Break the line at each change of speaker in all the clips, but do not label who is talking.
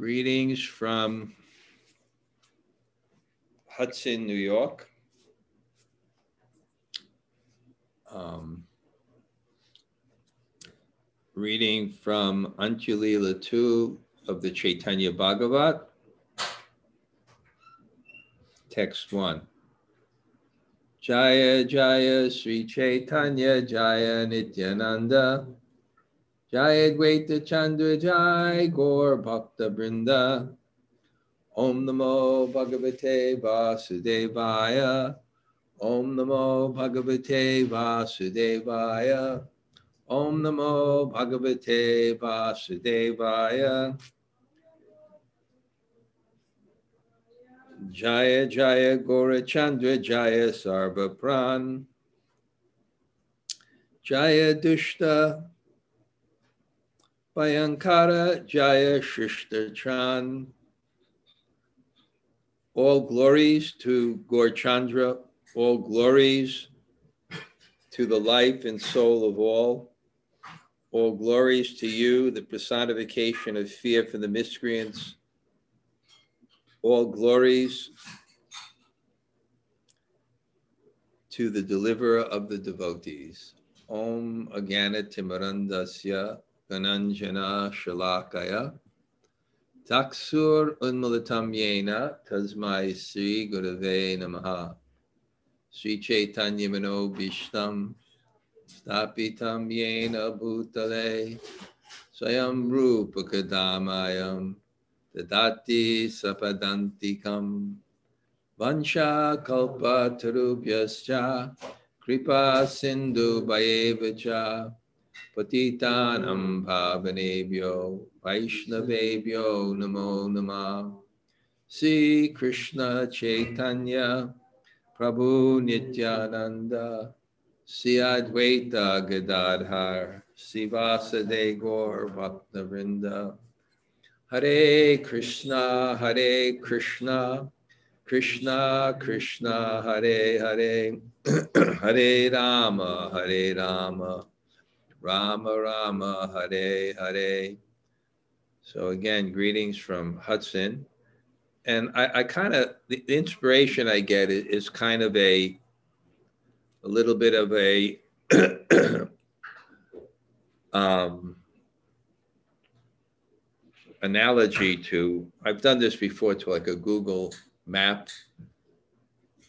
Greetings from Hudson, New York. Um, reading from Antya-lila 2 of the Chaitanya Bhagavat, text 1. Jaya Jaya Sri Chaitanya Jaya Nityananda Jaya Dvaita Chandra Jai Gaur Bhakta Brinda Om Namo Bhagavate Vasudevaya. Om Namo Bhagavate Vasudevaya. Om Namo Bhagavate Vasudevaya. Jaya Jaya Gaurachandra Jaya Sarva Pran Jaya Dushta Bhayankara Jaya Shishta Chan All glories to Gaurachandra, all glories to the life and soul of all. All glories to you, the personification of fear for the miscreants all glories to the deliverer of the devotees. Om Agana Timarandasya Gananjana Shalakaya. Taksur Unmulatam Yena Tasmai Sri Gurave Namaha. Sri Chaitanya Mano Bishtam Stapitam Yena Bhutale. Swayam Rupa Kadamayam Dadati sapadantikam. Vansha kalpa tarubhyascha Kripa sindhu bhayevacha Bhavanebhyo Vaishnavebhyo namo nama Sri Krishna Chaitanya Prabhu Nityananda Sri Advaita Gadadhar Sivasade Gaur Bhakta Vrinda Hare Krishna, Hare Krishna, Krishna Krishna, Hare Hare, Hare Rama, Hare Rama, Rama Rama, Hare Hare. So again, greetings from Hudson. And I, I kind of, the inspiration I get is, is kind of a, a little bit of a, um, analogy to I've done this before to like a Google map.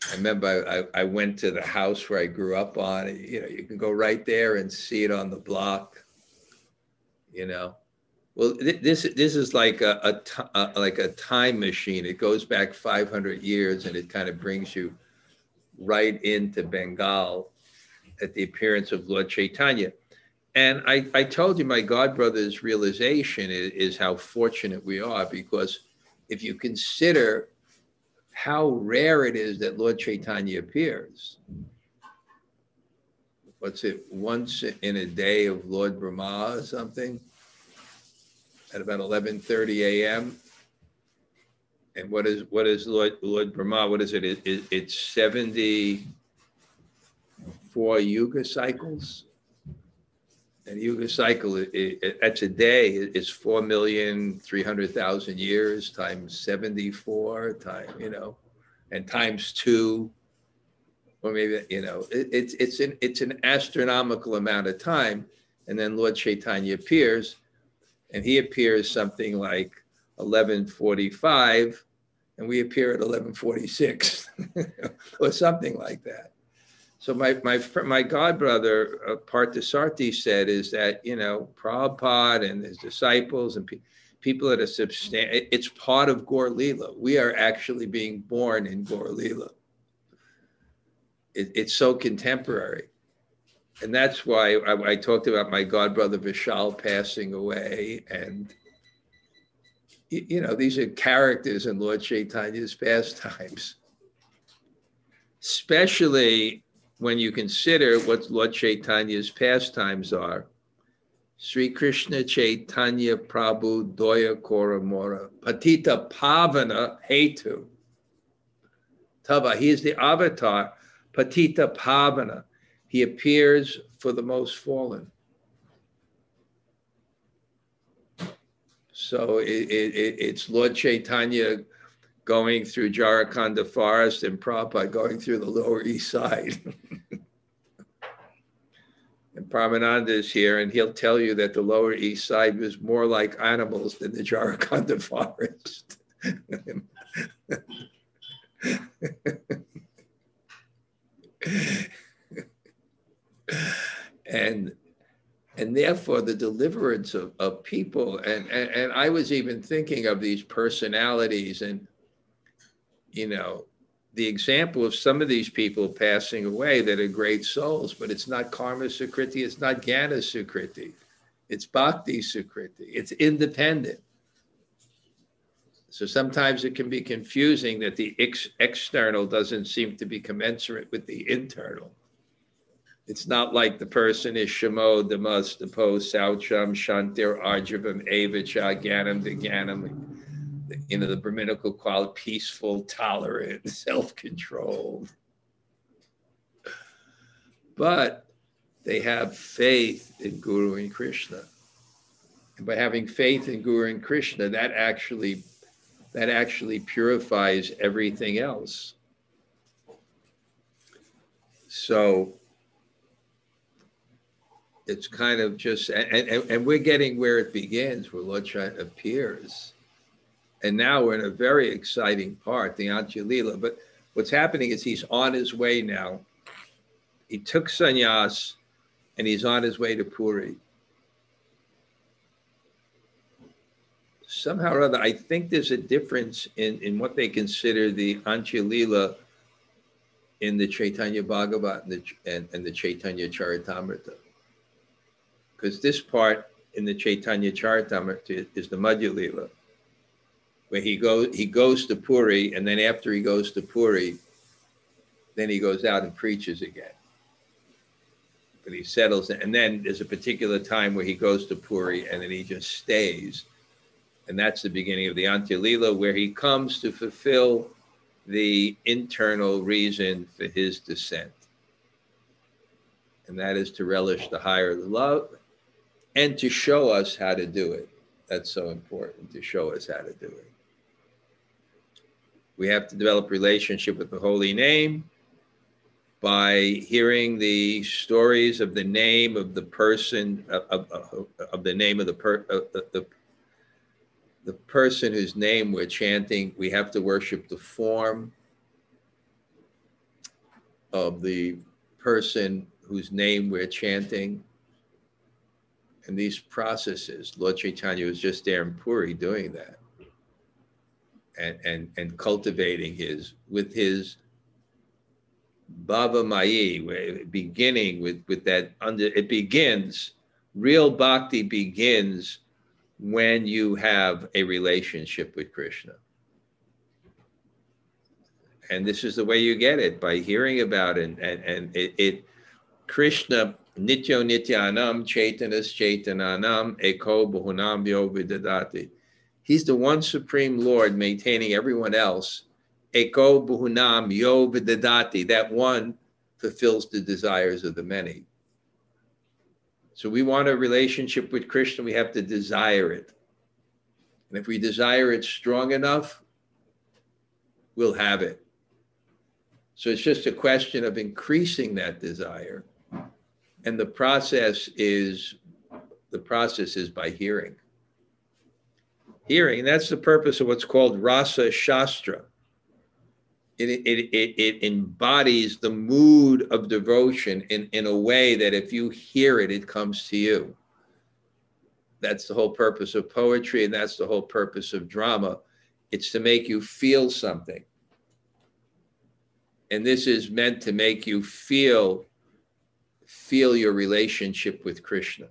I remember I, I went to the house where I grew up on. You know, you can go right there and see it on the block. You know, well, this this is like a, a, a like a time machine. It goes back 500 years, and it kind of brings you right into Bengal at the appearance of Lord Chaitanya. And I, I told you my godbrother's realization is, is how fortunate we are because if you consider how rare it is that Lord Chaitanya appears, what's it, once in a day of Lord Brahma or something at about 11.30 a.m. And what is what is Lord Lord Brahma? What is it? it, it it's 74 yuga cycles and yuga cycle, it, it, that's a day, is 4,300,000 years times 74 time, you know, and times two, or maybe, you know, it, it's, it's, an, it's an astronomical amount of time. And then Lord Chaitanya appears, and he appears something like 1145, and we appear at 1146, or something like that. So my my my godbrother uh, Parthasarthi said is that you know Prabhupada and his disciples and pe- people that are substantial. It's part of Gorlila. We are actually being born in Gorlila. It, it's so contemporary, and that's why I, I talked about my godbrother Vishal passing away, and you, you know these are characters in Lord Chaitanya's pastimes, especially when you consider what Lord Chaitanya's pastimes are. Sri Krishna Chaitanya Prabhu Doya Koramora Patita Pavana Hetu. Tava, he is the avatar, Patita Pavana. He appears for the most fallen. So it, it, it's Lord Chaitanya going through Jharikhanda forest and Prabhupada going through the Lower East Side. and Paramananda is here, and he'll tell you that the Lower East Side was more like animals than the Jharikhanda forest. and and therefore the deliverance of, of people and, and and i was even thinking of these personalities and you know the example of some of these people passing away that are great souls but it's not karma sukriti it's not jnana sukriti it's bhakti sukriti it's independent. So sometimes it can be confusing that the ex- external doesn't seem to be commensurate with the internal. It's not like the person is Shamo, Damas, Dapo, Saucham, Shantir, Arjavam, Avacha, Ganam, Ganam, you know, the Brahminical quality, peaceful, tolerant, self controlled. But they have faith in Guru and Krishna. And by having faith in Guru and Krishna, that actually that actually purifies everything else. So it's kind of just and, and, and we're getting where it begins where Lord appears. And now we're in a very exciting part, the Antya But what's happening is he's on his way now. He took sannyas and he's on his way to Puri. Somehow or other, I think there's a difference in, in what they consider the Antya in the Chaitanya Bhagavat and the, and, and the Chaitanya Charitamrita because this part in the Chaitanya Charitamrita is the Madhya Lila, where he goes he goes to Puri, and then after he goes to Puri, then he goes out and preaches again. But he settles, and then there's a particular time where he goes to Puri, and then he just stays, and that's the beginning of the Antya Lila, where he comes to fulfill the internal reason for his descent, and that is to relish the higher love and to show us how to do it. That's so important to show us how to do it. We have to develop relationship with the holy name by hearing the stories of the name of the person of, of, of the name of the, per, of the, the the person whose name we're chanting. We have to worship the form of the person whose name we're chanting and these processes. Lord Chaitanya was just there in Puri doing that. And, and, and cultivating his, with his Bhava Mayi, beginning with, with that under, it begins, real bhakti begins when you have a relationship with Krishna. And this is the way you get it by hearing about it. And, and, and it, it Krishna Nityo Nityanam Chaitanas Chaitananam Eko Bahunam Yo Vidadati. He's the one supreme Lord maintaining everyone else. Eko Bahunam Yo Vidadati. That one fulfills the desires of the many. So we want a relationship with Krishna, we have to desire it. And if we desire it strong enough, we'll have it. So it's just a question of increasing that desire and the process is the process is by hearing hearing. That's the purpose of what's called rasa shastra. It, it, it, it embodies the mood of devotion in, in a way that if you hear it it comes to you. That's the whole purpose of poetry and that's the whole purpose of drama. It's to make you feel something. And this is meant to make you feel feel your relationship with Krishna.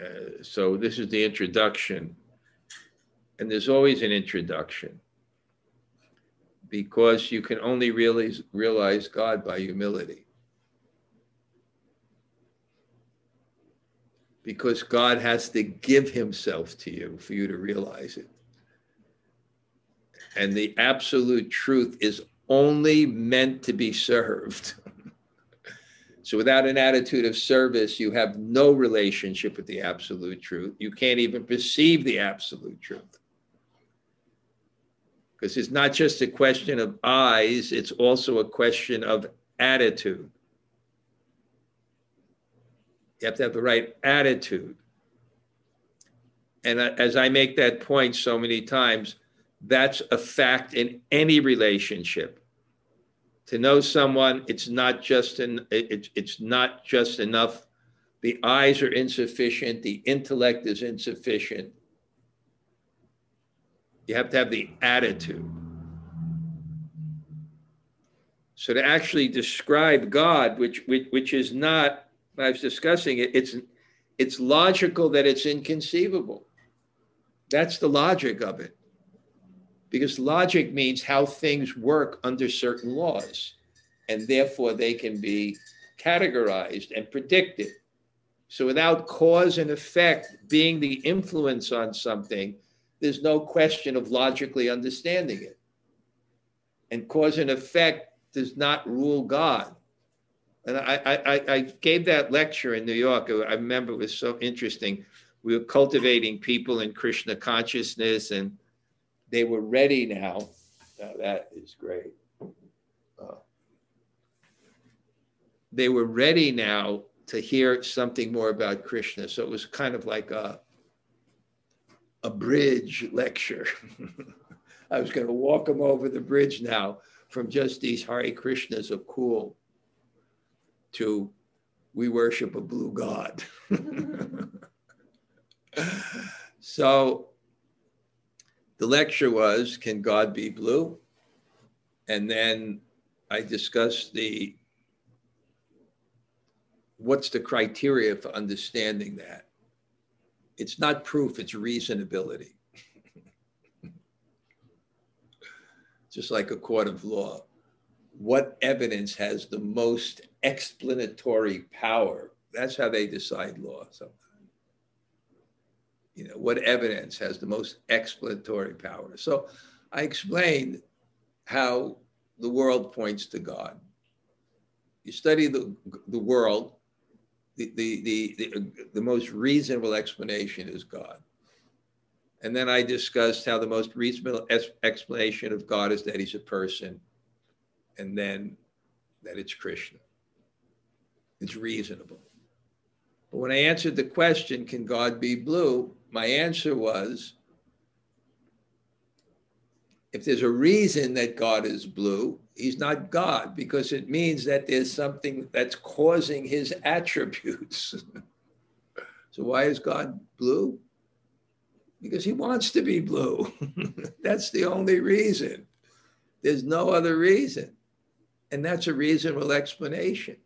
Uh, so this is the introduction. And there's always an introduction because you can only realize, realize God by humility. Because God has to give himself to you for you to realize it. And the absolute truth is only meant to be served. So without an attitude of service, you have no relationship with the absolute truth. You can't even perceive the absolute truth. Because it's not just a question of eyes, it's also a question of attitude. You have to have the right attitude. And uh, as I make that point so many times, that's a fact in any relationship. To know someone, it's not just an, it's, it's not just enough. The eyes are insufficient, the intellect is insufficient. You have to have the attitude. So to actually describe God, which which, which is not, I was discussing it, it's it's logical that it's inconceivable. That's the logic of it. Because logic means how things work under certain laws, and therefore they can be categorized and predicted. So without cause and effect being the influence on something, there's no question of logically understanding it. And cause and effect does not rule God. And I, I, I gave that lecture in New York. I remember it was so interesting. We were cultivating people in Krishna consciousness, and they were ready now. now that is great. Uh, they were ready now to hear something more about Krishna. So it was kind of like a, a bridge lecture. I was going to walk them over the bridge now from just these Hare Krishnas of cool to we worship a blue god. so the lecture was Can God be blue? And then I discussed the what's the criteria for understanding that it's not proof, it's reasonability. Just like a court of law. What evidence has the most explanatory power? That's how they decide law sometimes. You know, what evidence has the most explanatory power? So I explained how the world points to God. You study the, the world, the, the, the, the, most reasonable explanation is God. And then I discussed how the most reasonable explanation of God is that he's a person, and then that it's Krishna. It's reasonable. But when I answered the question, can God be blue? My answer was if there's a reason that God is blue, he's not God because it means that there's something that's causing his attributes. so why is God blue? Because he wants to be blue. that's the only reason. There's no other reason. And that's a reasonable explanation.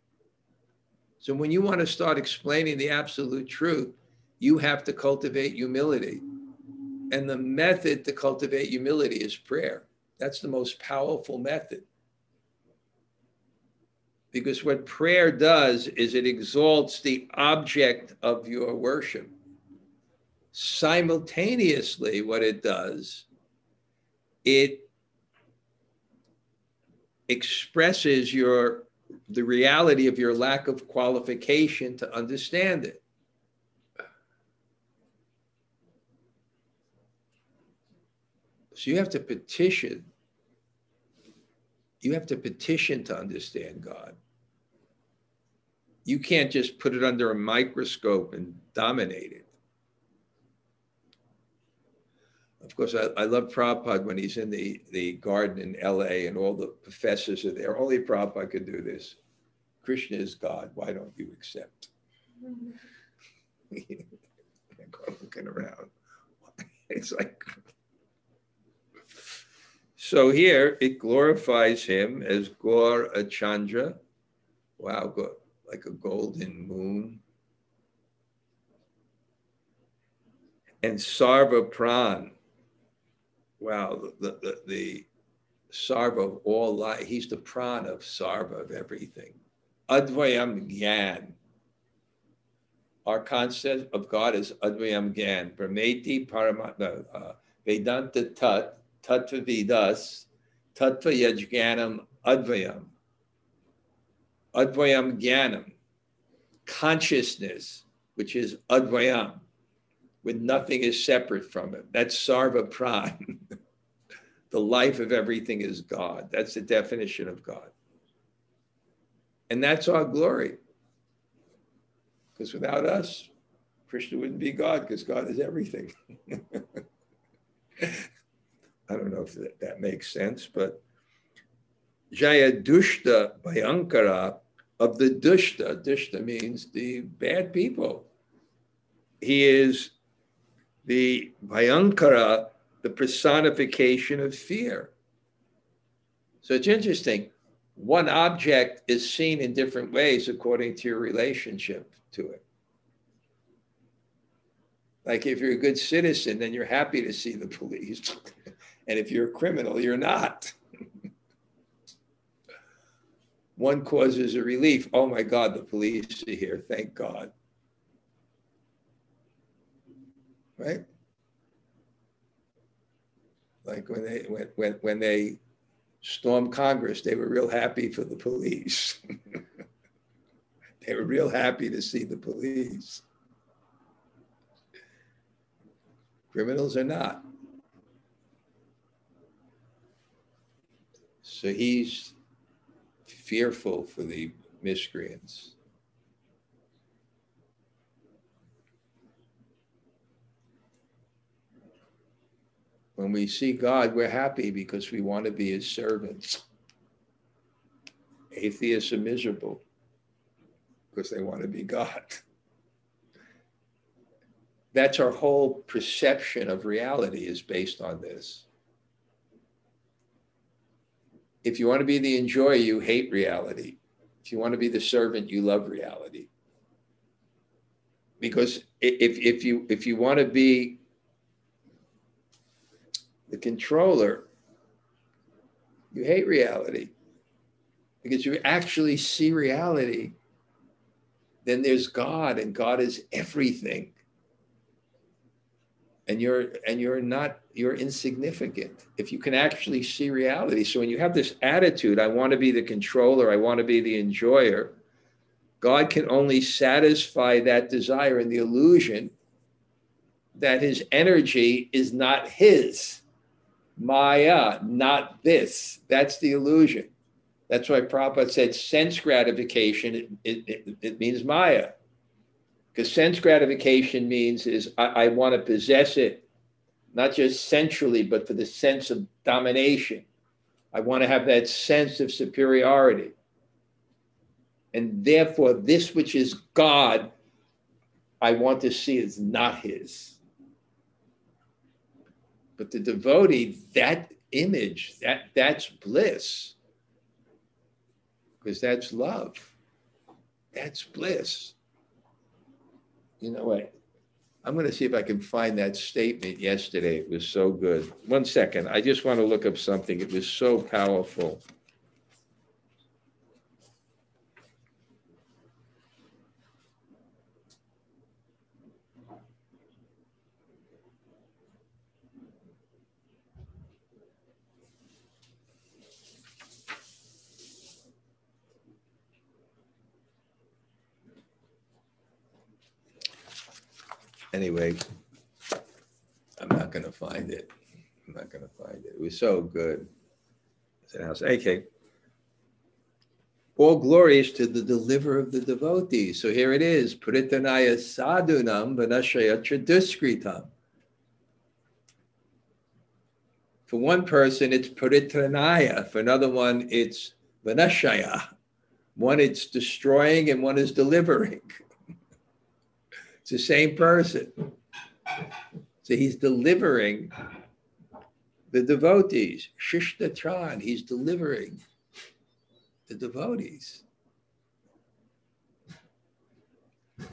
So when you want to start explaining the absolute truth, you have to cultivate humility. And the method to cultivate humility is prayer. That's the most powerful method. Because what prayer does is it exalts the object of your worship. Simultaneously, what it does, it expresses your the reality of your lack of qualification to understand it. So you have to petition. You have to petition to understand God. You can't just put it under a microscope and dominate it. Of course, I, I love Prabhupada when he's in the, the garden in LA and all the professors are there. Only Prabhupada could do this. Krishna is God. Why don't you accept? looking around. It's like so here it glorifies him as Gaur Chandra. Wow, like a golden moon. And Sarva Pran. Wow, the, the, the Sarva of all life. He's the Pran of Sarva of everything. Advayam Gyan. Our concept of God is Advayam Gyan. Brahmeti Paramatma. Uh, Vedanta Tat tattva vidas, tattva yajganam advayam. Advayam Gyanam, consciousness, which is Advayam, when nothing is separate from it. That's Sarva Pran. the life of everything is God. That's the definition of God. And that's our glory. Because without us, Krishna wouldn't be God because God is everything. I don't know if that, that makes sense, but Jaya Dushta Bhayankara of the Dushta, Dushta means the bad people. He is the Bhayankara, the personification of fear. So it's interesting. One object is seen in different ways according to your relationship to it. Like if you're a good citizen, then you're happy to see the police. and if you're a criminal, you're not. One causes a relief. Oh my God, the police are here. Thank God. Right? Like when they when when, when they stormed Congress, they were real happy for the police. they were real happy to see the police. Criminals are not. So he's fearful for the miscreants. When we see God, we're happy because we want to be his servants. Atheists are miserable because they want to be God. That's our whole perception of reality is based on this. If you want to be the enjoyer, you hate reality. If you want to be the servant, you love reality. Because if, if you if you want to be the controller, you hate reality. Because you actually see reality, then there's God, and God is everything and you're and you're not you're insignificant if you can actually see reality. So when you have this attitude i want to be the controller i want to be the enjoyer god can only satisfy that desire and the illusion that his energy is not his. Maya not this. That's the illusion. That's why Prabhupada said sense gratification it, it, it, it means maya because sense gratification means is I, I want to possess it, not just sensually, but for the sense of domination. I want to have that sense of superiority. And therefore, this which is God, I want to see is not his. But the devotee, that image, that, that's bliss. Because that's love. That's bliss you know what? I'm going to see if I can find that statement yesterday. It was so good. One second. I just want to look up something. It was so powerful. Anyway, I'm not going to find it. I'm not going to find it. It was so good. I "House, okay." All glories to the deliverer of the devotees. So here it is: Paritranaya sadunam vanashaya traduskritam. For one person, it's Paritranaya. For another one, it's Vanashaya. One it's destroying and one is delivering. It's the same person. So he's delivering the devotees. Shishtatran, he's delivering the devotees.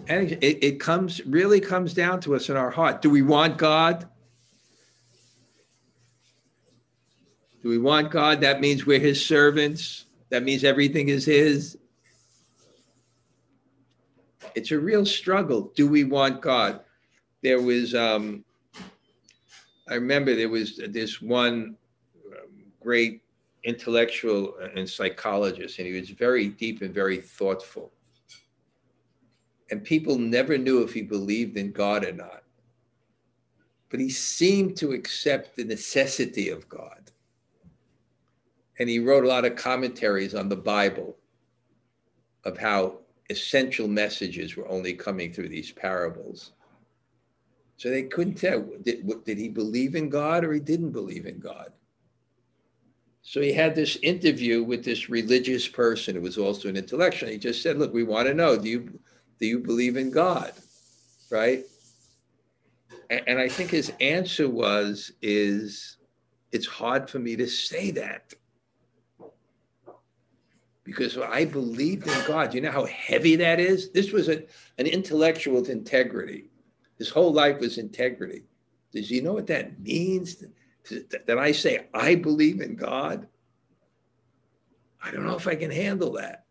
And it, it comes really comes down to us in our heart. Do we want God? Do we want God? That means we're his servants. That means everything is his it's a real struggle. Do we want God? There was, um, I remember there was this one um, great intellectual and psychologist, and he was very deep and very thoughtful. And people never knew if he believed in God or not. But he seemed to accept the necessity of God. And he wrote a lot of commentaries on the Bible of how essential messages were only coming through these parables. So they couldn't tell did, did he believe in God or he didn't believe in God. So he had this interview with this religious person who was also an intellectual. He just said, "Look, we want to know do you do you believe in God?" Right? And, and I think his answer was, "Is it's hard for me to say that." Because I believed in God. You know how heavy that is? This was a, an intellectual with integrity. His whole life was integrity. Does you know what that means? That I say, I believe in God? I don't know if I can handle that.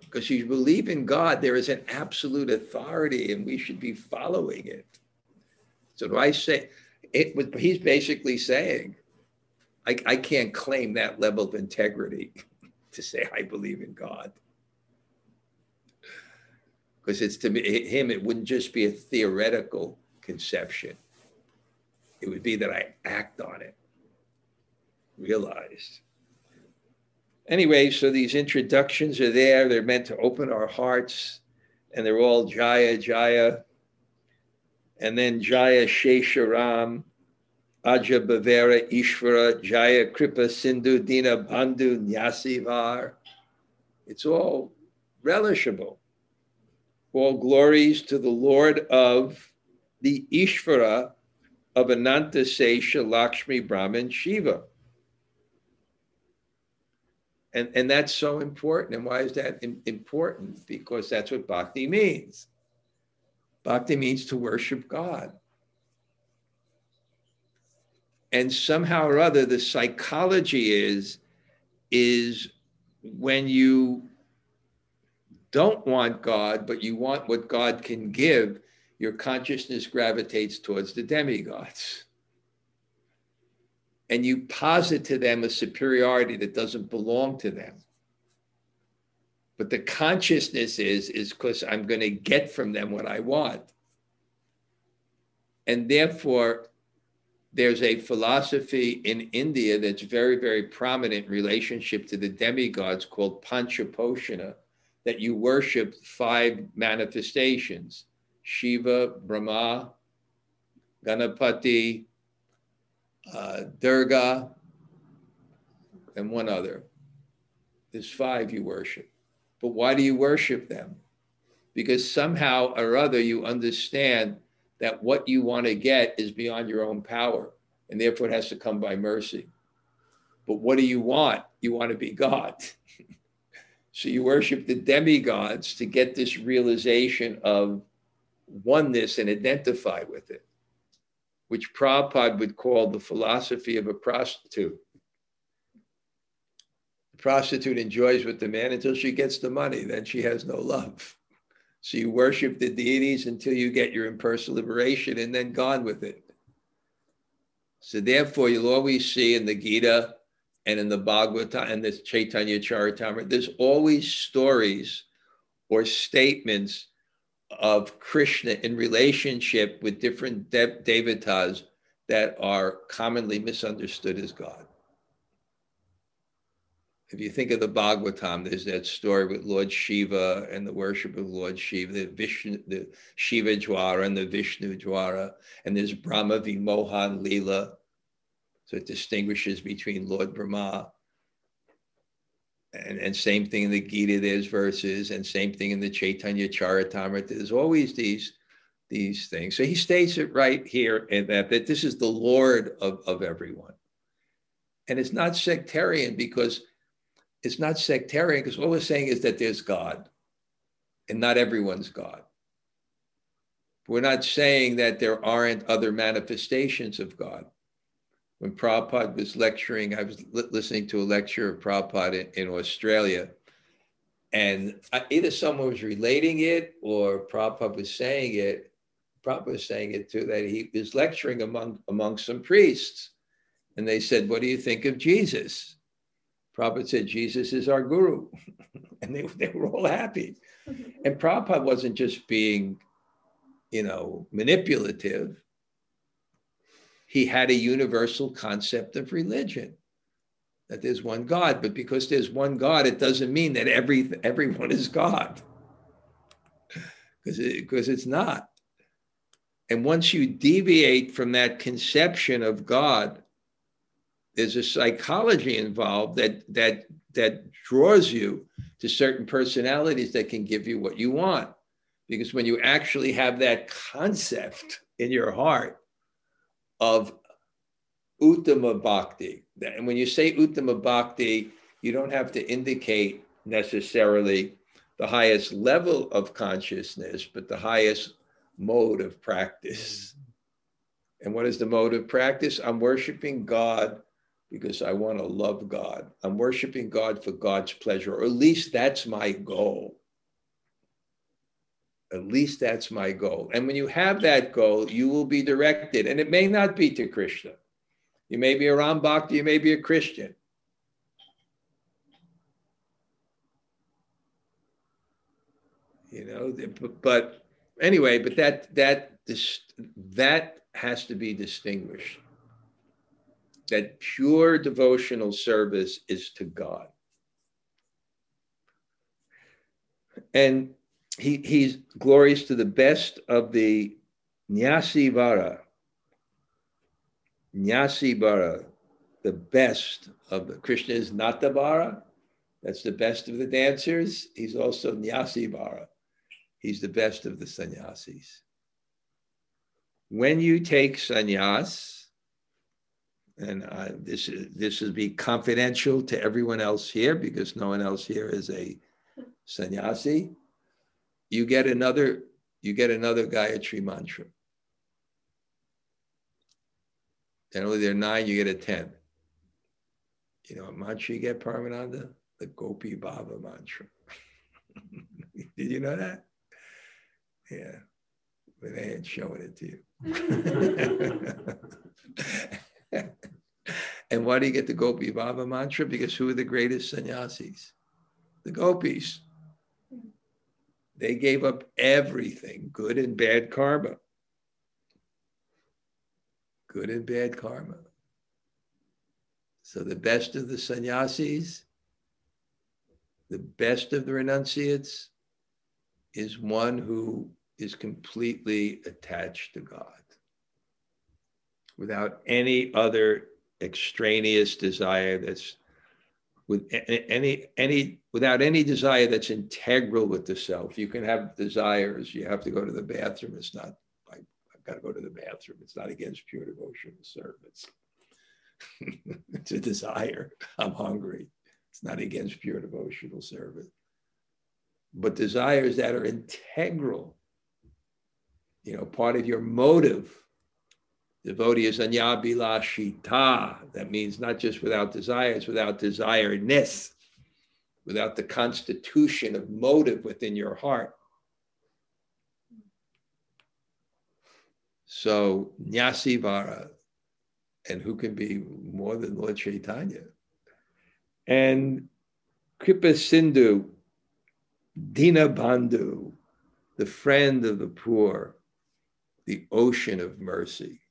Because you believe in God, there is an absolute authority and we should be following it. So do I say, it, he's basically saying, I, I can't claim that level of integrity to say I believe in God. Because it's to me, him, it wouldn't just be a theoretical conception. It would be that I act on it, realized. Anyway, so these introductions are there. They're meant to open our hearts, and they're all Jaya, Jaya. And then Jaya Shesharam, Aja Bavera Ishvara Jaya Kripa Sindhu Dina Bandhu Nyasivar. It's all relishable. All glories to the Lord of the Ishvara of Ananta Sesha Lakshmi Brahman Shiva. And, and that's so important. And why is that important? Because that's what bhakti means. Bhakti means to worship God and somehow or other the psychology is is when you don't want god but you want what god can give your consciousness gravitates towards the demigods. And you posit to them a superiority that doesn't belong to them. But the consciousness is is because i'm going to get from them what i want. And therefore there's a philosophy in India that's very, very prominent relationship to the demigods called Panchopasana, that you worship five manifestations Shiva, Brahma, Ganapati, uh, Durga, and one other. There's five you worship. But why do you worship them? Because somehow or other you understand that what you want to get is beyond your own power, and therefore it has to come by mercy. But what do you want? You want to be God. so you worship the demigods to get this realization of oneness and identify with it, which Prabhupada would call the philosophy of a prostitute. The prostitute enjoys with the man until she gets the money, then she has no love. So you worship the deities until you get your impersonal liberation and then gone with it. So therefore, you'll always see in the Gita and in the Bhagavata and the Chaitanya Charitamrita, there's always stories or statements of Krishna in relationship with different de- devatas that are commonly misunderstood as God if you think of the Bhagavatam, there's that story with Lord Shiva and the worship of Lord Shiva, the Vishnu, the Shiva Jvara and the Vishnu Jvara, and there's Brahma Vimohan Leela. So it distinguishes between Lord Brahma. And, and same thing in the Gita, there's verses, and same thing in the Chaitanya Charitamrita. There's always these, these things. So he states it right here that, that this is the Lord of, of everyone. And it's not sectarian because it's not sectarian because what we're saying is that there's God and not everyone's God. We're not saying that there aren't other manifestations of God. When Prabhupada was lecturing, I was li- listening to a lecture of Prabhupada in, in Australia, and I, either someone was relating it or Prabhupada was saying it. Prabhupada was saying it too, that he was lecturing among, among some priests And they said, What do you think of Jesus? Prabhupada said, Jesus is our guru. and they, they were all happy. And Prabhupada wasn't just being, you know, manipulative. He had a universal concept of religion that there's one God, but because there's one God, it doesn't mean that every everyone is God. Because it, because it's not. And once you deviate from that conception of God, there's a psychology involved that that that draws you to certain personalities that can give you what you want. Because when you actually have that concept in your heart of Uttama Bhakti, and when you say Uttama Bhakti, you don't have to indicate necessarily the highest level of consciousness, but the highest mode of practice. And what is the mode of practice? I'm worshiping God because I want to love God. I'm worshiping God for God's pleasure, or at least that's my goal. At least that's my goal. And when you have that goal, you will be directed. And it may not be to Krishna. You may be a Ram Bhakta, you may be a Christian. You know, but anyway, but that that that has to be distinguished that pure devotional service is to God. And he, he's glorious to the best of the Nyasi Vara. Vara, the best of the Krishna is Natavara. That's the best of the dancers. He's also Nyasi Vara. He's the best of the sannyasis. When you take sannyas, and uh, this is this will be confidential to everyone else here because no one else here is a sannyasi. You get another you get another Gayatri mantra. Generally, there are nine. You get a ten. You know what mantra you get, Paramananda? The Gopi Baba mantra. Did you know that? Yeah, but they ain't showing it to you. and why do you get the Gopi Baba mantra? Because who are the greatest sannyasis? The gopis. They gave up everything, good and bad karma. Good and bad karma. So the best of the sannyasis, the best of the renunciates, is one who is completely attached to God without any other extraneous desire that's with any any without any desire that's integral with the self. You can have desires. You have to go to the bathroom. It's not I, i've got to go to the bathroom. It's not against pure devotional service it's a desire. I'm hungry. It's not against pure devotional service. But desires that are integral you know part of your motive Devotee is anyabhilashita. That means not just without desires, without desireness, without the constitution of motive within your heart. So Nyasivara, and who can be more than Lord Chaitanya? And Kripa Sindhu, Dina Bandhu, the friend of the poor, the ocean of mercy.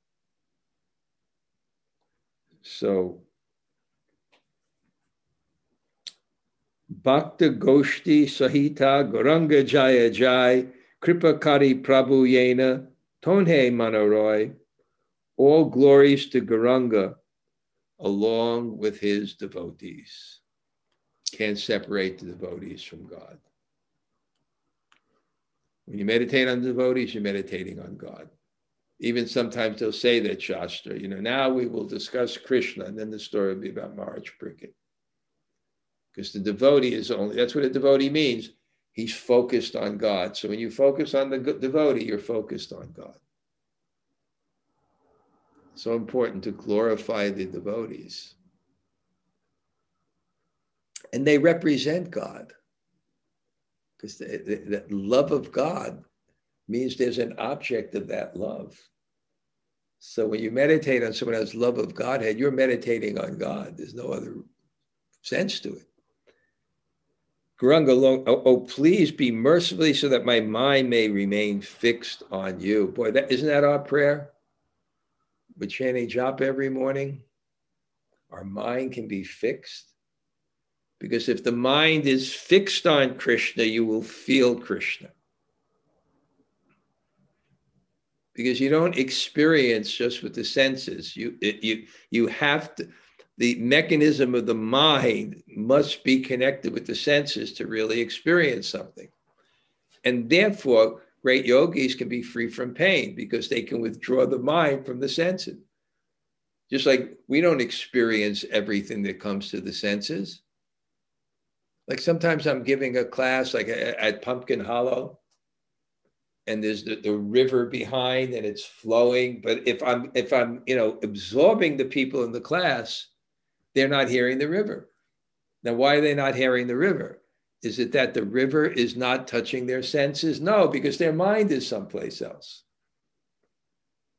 So, Bhakta Goshti Sahita Gauranga Jaya Jai Kripakari Prabhu Yena Tonhe Manaroy, all glories to Gauranga along with his devotees. Can't separate the devotees from God. When you meditate on devotees, you're meditating on God even sometimes they'll say that Shastra, you know, now we will discuss Krishna, and then the story will be about Maharaj Parikshit. Because the devotee is only, that's what a devotee means. He's focused on God. So when you focus on the devotee, you're focused on God. So important to glorify the devotees. And they represent God. Because the love of God means there's an object of that love. So when you meditate on someone else's love of Godhead, you're meditating on God. There's no other sense to it. Gauranga, oh, oh, please be mercifully so that my mind may remain fixed on you. Boy, that isn't that our prayer? We're chanting japa every morning. Our mind can be fixed. Because if the mind is fixed on Krishna, you will feel Krishna. Because you don't experience just with the senses. You, it, you, you have to, the mechanism of the mind must be connected with the senses to really experience something. And therefore, great yogis can be free from pain because they can withdraw the mind from the senses. Just like we don't experience everything that comes to the senses. Like sometimes I'm giving a class like at Pumpkin Hollow, and there's the, the river behind and it's flowing. But if I'm if I'm you know absorbing the people in the class, they're not hearing the river. Now, why are they not hearing the river? Is it that the river is not touching their senses? No, because their mind is someplace else.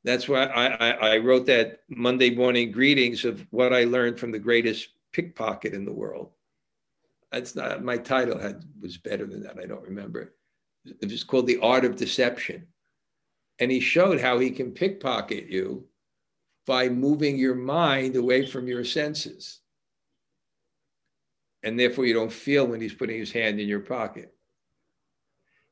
That's why I, I, I, wrote that Monday morning greetings of what I learned from the greatest pickpocket in the world. That's not my title had was better than that. I don't remember. It was called The Art of Deception. And he showed how he can pickpocket you by moving your mind away from your senses. And therefore, you don't feel when he's putting his hand in your pocket.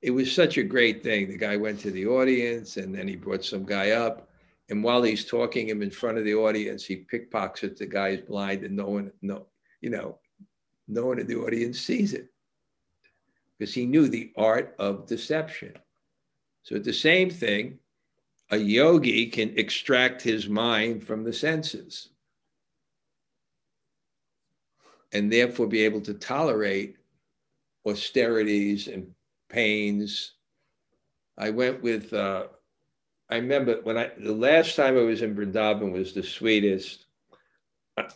It was such a great thing. The guy went to the audience and then he brought some guy up. And while he's talking him in front of the audience, he pickpockets the guy is blind and no one, no, you know, no one in the audience sees it because he knew the art of deception. So, the same thing, a yogi can extract his mind from the senses and therefore be able to tolerate austerities and pains. I went with, uh, I remember when I, the last time I was in Vrindavan was the sweetest.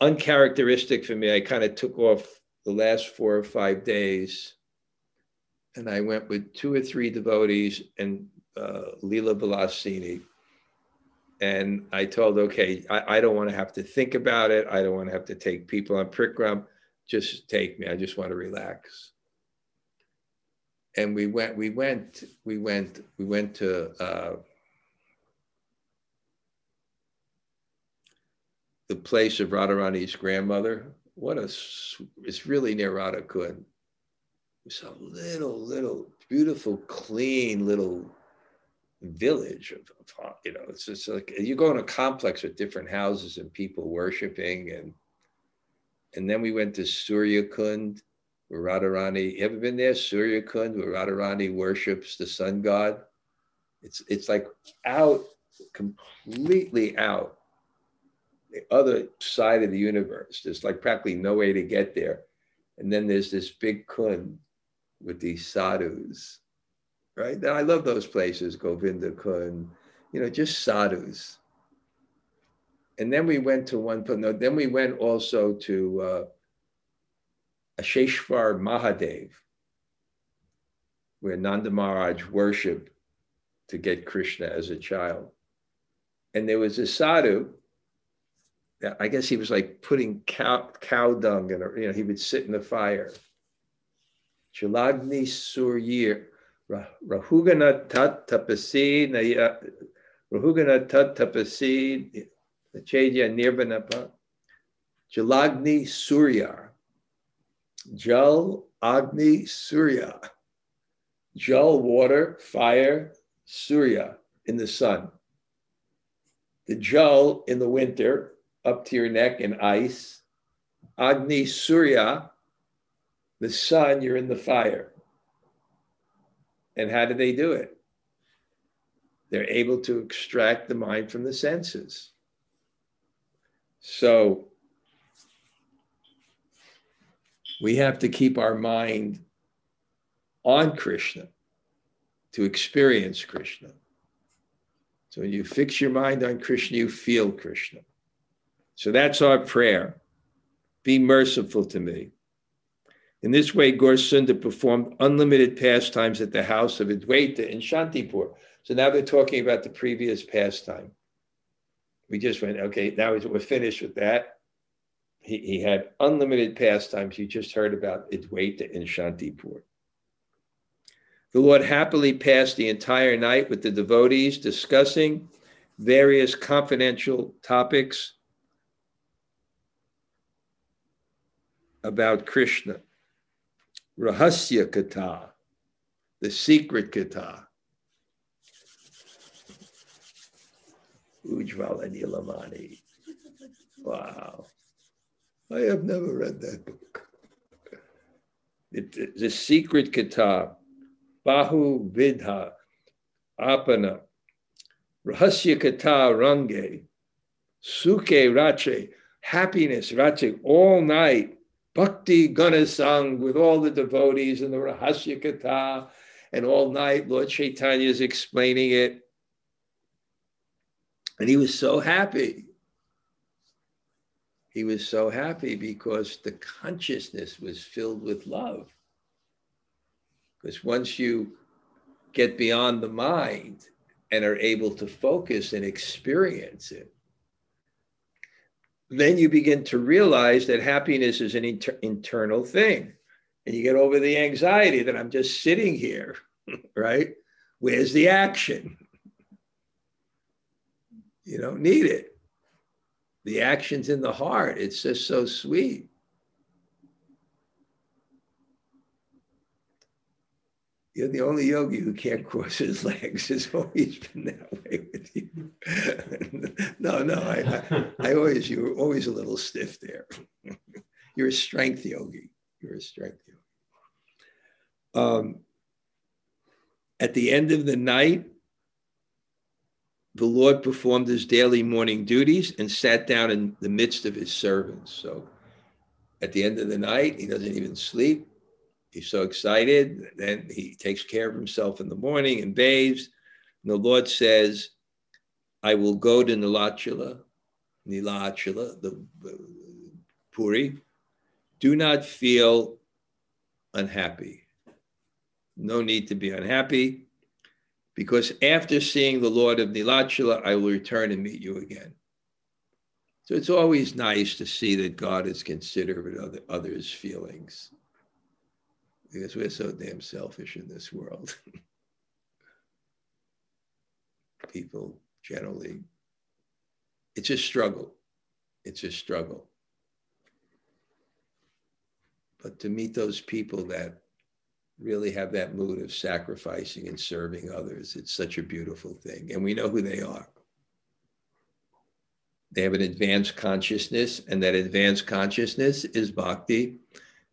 Uncharacteristic for me, I kind of took off the last four or five days and I went with two or three devotees and uh, Leela Vilasini. And I told, okay, I, I don't want to have to think about it. I don't want to have to take people on Prikram. Just take me. I just want to relax. And we went, we went, we went, we went to uh, the place of Radharani's grandmother. What a, it's really near Radhakund. It's a little, little beautiful, clean little village of, of, uh, you know it's just like you go in a complex with different houses and people worshiping and and then we went to Surya Kund where Radharani you ever been there? Surya Kund where Radharani worships the sun god. It's it's like out completely out the other side of the universe. There's like practically no way to get there. And then there's this big kund with these sadhus right? And I love those places, Govinda Kund, you know, just sadhus. And then we went to one, no, then we went also to uh, Asheshwar Mahadev, where Nanda Maharaj worshiped to get Krishna as a child. And there was a sadhu, I guess he was like putting cow, cow dung and you know, he would sit in the fire. Chalagni Surya, Rahugana tat tapasi Rahugana tat tapasi Chaitya Nirvanapa Jalagni Surya Jal Agni Surya Jal water fire Surya in the sun. The Jal in the winter up to your neck in ice. Agni Surya the sun you're in the fire and how do they do it? They're able to extract the mind from the senses. So we have to keep our mind on Krishna to experience Krishna. So when you fix your mind on Krishna, you feel Krishna. So that's our prayer. Be merciful to me. In this way, Gaur-Sundar performed unlimited pastimes at the house of Advaita in Shantipur. So now they're talking about the previous pastime. we just went, okay, now we're finished with that. He, he had unlimited pastimes. You just heard about Advaita in Shantipur. The Lord happily passed the entire night with the devotees discussing various confidential topics about Krishna. Rahasya Katha, the secret Katha. Ujjvala Nilamani. Wow. I have never read that book. It, the secret Katha, Bahu Vidha, Apana, Rahasya Katha Range, Suke Rache, happiness, Rache, all night, Bhakti Gunasang with all the devotees and the Rahasya Katha, and all night Lord Chaitanya is explaining it. And he was so happy. He was so happy because the consciousness was filled with love. Because once you get beyond the mind and are able to focus and experience it, then you begin to realize that happiness is an inter- internal thing. And you get over the anxiety that I'm just sitting here, right? Where's the action? You don't need it. The action's in the heart. It's just so sweet. You're the only yogi who can't cross his legs. It's always been that way with you. no, no, I, I, I, always, you were always a little stiff there. You're a strength yogi. You're a strength yogi. Um, at the end of the night, the Lord performed his daily morning duties and sat down in the midst of his servants. So at the end of the night, he doesn't even sleep He's so excited. Then he takes care of himself in the morning and bathes. And the Lord says, I will go to Nilachala, Nilachala, the Puri. Do not feel unhappy. No need to be unhappy, because after seeing the Lord of Nilachala, I will return and meet you again. So it's always nice to see that God is considerate of others' feelings because we're so damn selfish in this world. People generally, it's a struggle. It's a struggle. But to meet those people that really have that mood of sacrificing and serving others, it's such a beautiful thing. And we know who they are. They have an advanced consciousness, and that advanced consciousness is bhakti.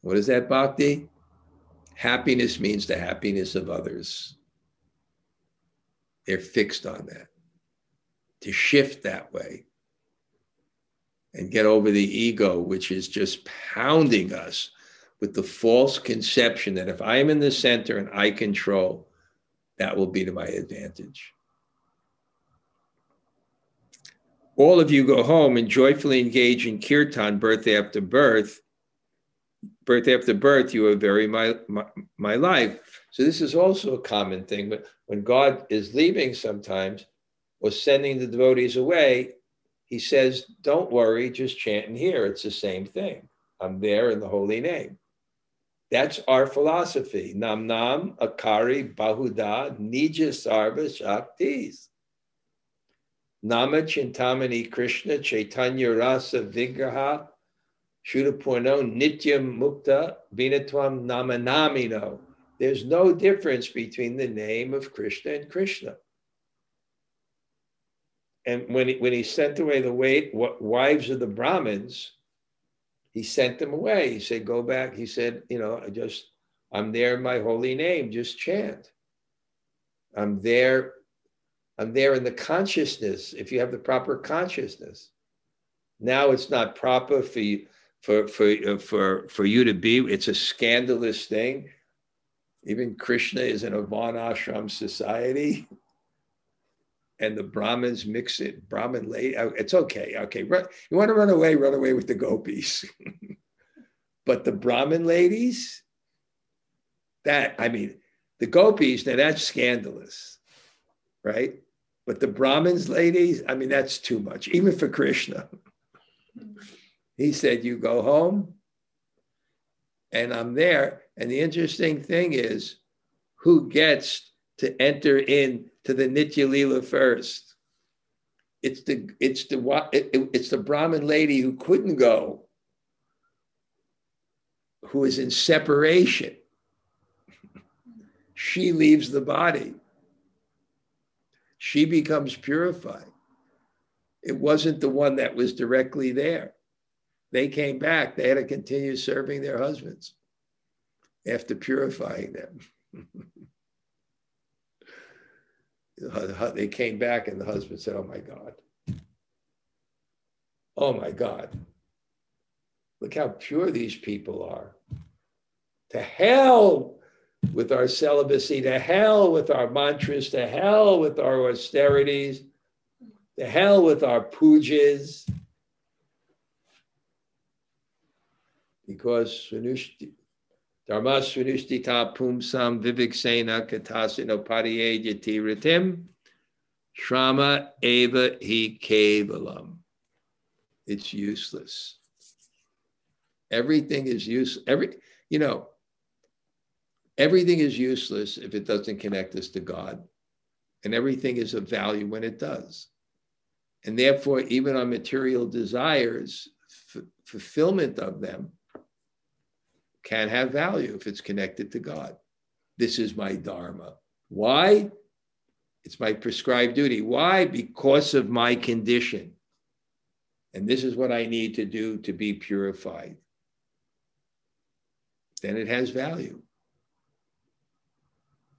What is that bhakti? Happiness means the happiness of others. They're fixed on that. To shift that way and get over the ego, which is just pounding us with the false conception that if I am in the center and I control, that will be to my advantage. All of you go home and joyfully engage in kirtan birth after birth birth after birth, you are very my, my, my life. So this is also a common thing. But when God is leaving sometimes or sending the devotees away, he says, Don't worry, just chant and hear. It's the same thing. I'm there in the holy name. That's our philosophy. Nam nam akari bahuda nija sarva shaktis. Nama chintamani Krishna chaitanya rasa vigraha Shuddha Nityam Mukta Vinatwam Namanamino. There's no difference between the name of Krishna and Krishna. And when he, when he sent away the wait, wives of the Brahmins, he sent them away. He said, Go back. He said, You know, I just, I'm there in my holy name, just chant. I'm there. I'm there in the consciousness, if you have the proper consciousness. Now it's not proper for you for for uh, for for you to be. It's a scandalous thing. Even Krishna is in a Varnashram society, and the Brahmins mix it. Brahmin lady, uh, it's okay. Okay, run, you want to run away? Run away with the gopis. but the Brahmin ladies, that I mean, the gopis. Now that's scandalous, right? But the Brahmins, ladies, I mean, that's too much, even for Krishna. He said, You go home, and I'm there. And the interesting thing is, who gets to enter in to the Nitya Lila first? It's the it's the it's the Brahmin lady who couldn't go, who is in separation. She leaves the body. She becomes purified. It wasn't the one that was directly there. They came back. They had to continue serving their husbands after purifying them. they came back, and the husband said, Oh my God. Oh my God. Look how pure these people are. To hell with our celibacy, to hell with our mantras, to hell with our austerities, to hell with our pujas. Because Dharma Svanushtita Pumsam Viviksena Katasino Padiye Yatiratim Shrama Eva Hi Kevalam. It's useless. Everything is useless. Every, you know, everything is useless if it doesn't connect us to God. And everything is of value when it does. And therefore, even our material desires, f- fulfillment of them, can have value if it's connected to God. This is my Dharma. Why? It's my prescribed duty. Why? Because of my condition. And this is what I need to do to be purified. Then it has value.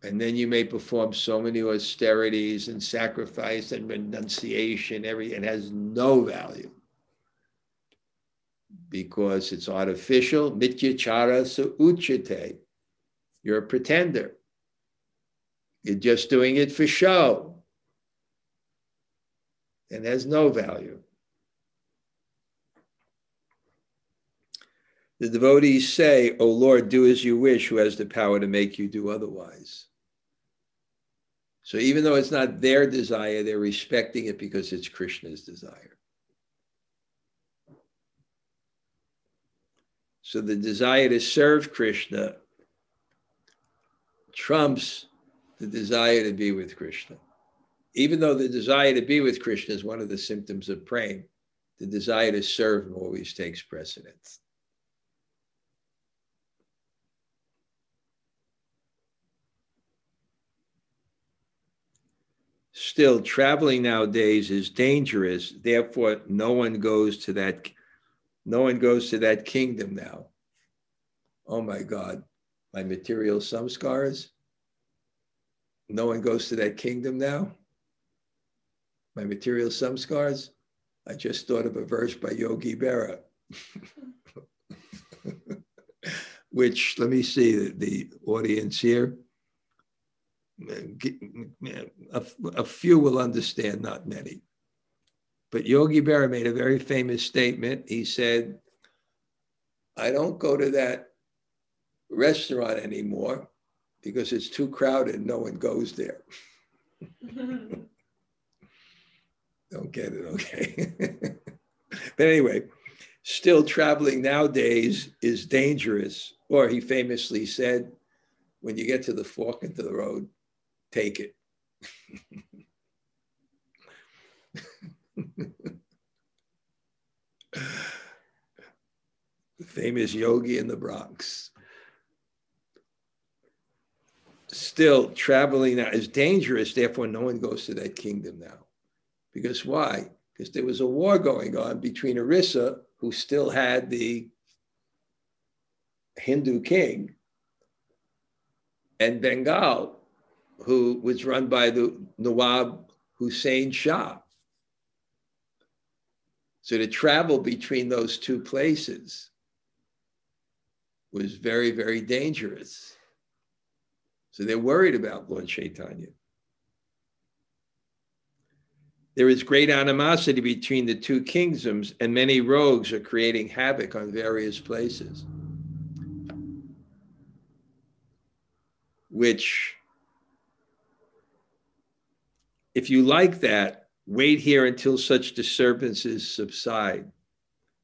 And then you may perform so many austerities and sacrifice and renunciation, every it has no value because it's artificial. Mityachara uchite. You're a pretender. You're just doing it for show. And has no value. The devotees say, O Lord, do as you wish, who has the power to make you do otherwise. So even though it's not their desire, they're respecting it because it's Krishna's desire. So the desire to serve Krishna trumps the desire to be with Krishna. Even though the desire to be with Krishna is one of the symptoms of praying, the desire to serve him always takes precedence. Still, traveling nowadays is dangerous. Therefore, no one goes to that no one goes to that kingdom now. Oh my God, my material samskars. No one goes to that kingdom now. My material samskars. I just thought of a verse by Yogi Berra, which let me see the, the audience here. A, a few will understand, not many. But Yogi Berra made a very famous statement. He said, I don't go to that restaurant anymore because it's too crowded. No one goes there. don't get it, okay? but anyway, still traveling nowadays is dangerous. Or he famously said, when you get to the fork into the road, take it. the famous yogi in the Bronx. Still, traveling now is dangerous, therefore, no one goes to that kingdom now. Because why? Because there was a war going on between Orissa, who still had the Hindu king, and Bengal, who was run by the Nawab Hussein Shah. So to travel between those two places was very, very dangerous. So they're worried about Lord Chaitanya. There is great animosity between the two kingdoms, and many rogues are creating havoc on various places, which if you like that, wait here until such disturbances subside.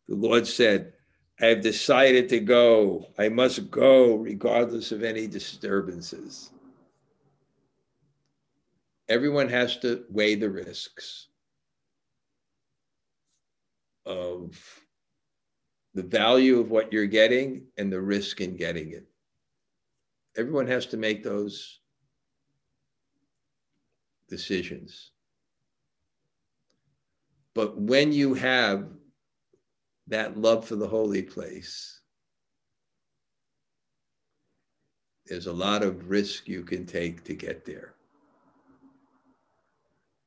The Lord said, I have decided to go. I must go regardless of any disturbances. Everyone has to weigh the risks of the value of what you're getting and the risk in getting it. Everyone has to make those decisions. But when you have that love for the holy place, there's a lot of risk you can take to get there.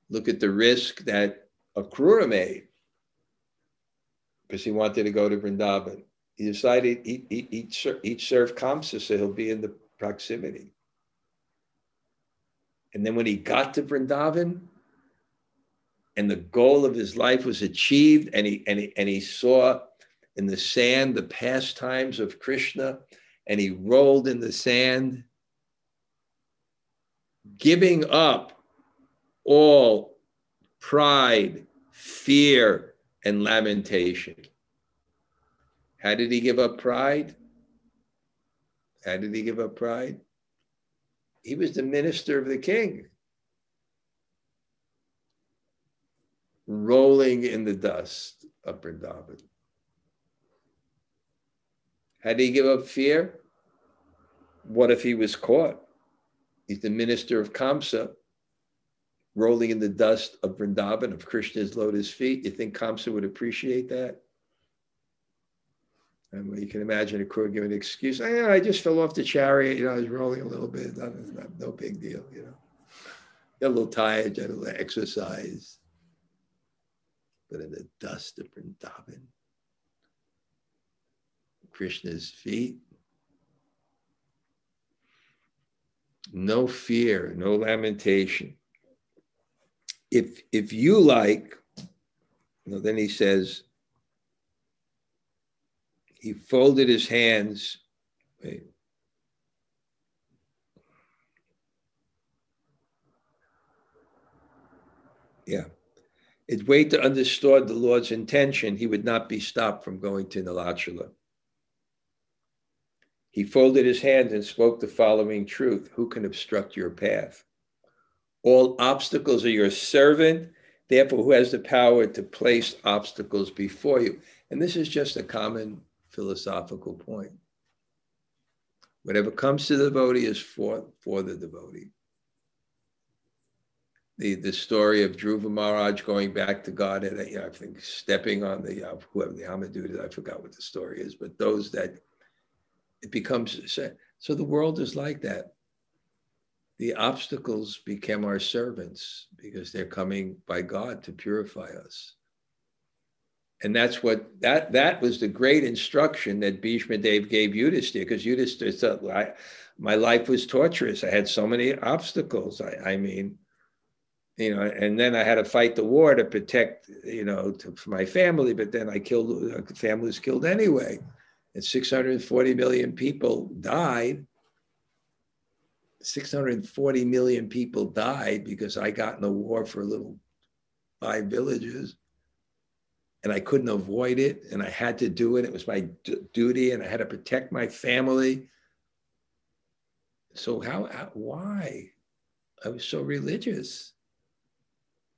Look at the risk that Akrura made because he wanted to go to Vrindavan. He decided he, he, he'd, he'd serve Kamsa so he'll be in the proximity. And then when he got to Vrindavan, and the goal of his life was achieved, and he and he and he saw in the sand the pastimes of Krishna, and he rolled in the sand, giving up all pride, fear, and lamentation. How did he give up pride? How did he give up pride? He was the minister of the king, rolling in the dust of Vrindavan. How did he give up fear? What if he was caught? He's the minister of Kamsa, rolling in the dust of Vrindavan, of Krishna's lotus feet. You think Kamsa would appreciate that? And you can imagine Akrura giving an excuse. Oh, I, I just fell off the chariot. You know, I was rolling a little bit. No, no big deal. You know, got a little tired. Got a little exercise. But in the dust of Vrindavan, Krishna's feet, no fear, no lamentation. If if you like, you know, then he says he folded his hands. Wait. Yeah. It's way understood the Lord's intention, he would not be stopped from going to Nilachala. He folded his hands and spoke the following truth Who can obstruct your path? All obstacles are your servant, therefore, who has the power to place obstacles before you? And this is just a common philosophical point. Whatever comes to the devotee is for, for the devotee. The, the story of Dhruva Maharaj going back to God, and you know, I think stepping on the, uh, whoever the Hamadud is, I forgot what the story is, but those that it becomes, so the world is like that. The obstacles become our servants because they're coming by God to purify us and that's what that that was the great instruction that Bhishma Dev gave Yudhisthira because Yudhisthira said, I, my life was torturous. I had so many obstacles. I, I, mean, you know, and then I had to fight the war to protect, you know, to, for my family. But then I killed, the family was killed anyway, and 640 million people died. 640 million people died because I got in a war for a little five villages and I couldn't avoid it, and I had to do it. It was my duty, and I had to protect my family. So how, how, why? I was so religious.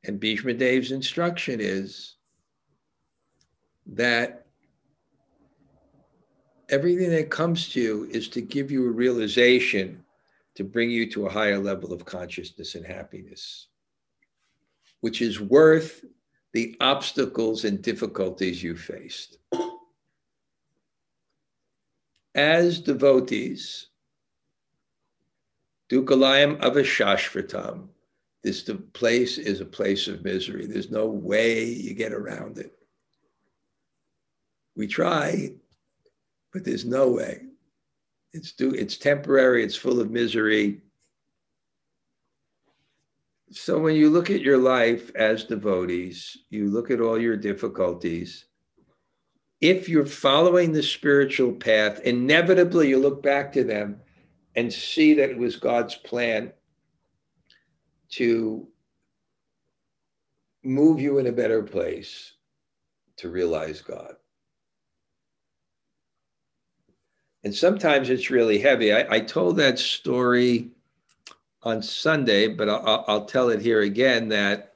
And Bhishma Dev's instruction is that everything that comes to you is to give you a realization to bring you to a higher level of consciousness and happiness, which is worth the obstacles and difficulties you faced. As devotees, Dukalayam Avashashvatam, this the place is a place of misery. There's no way you get around it. We try, but there's no way. It's, do, it's temporary, it's full of misery. So when you look at your life as devotees, you look at all your difficulties. If you're following the spiritual path, inevitably you look back to them and see that it was God's plan to move you in a better place to realize God. And sometimes it's really heavy. I, I told that story on Sunday, but I'll, I'll tell it here again that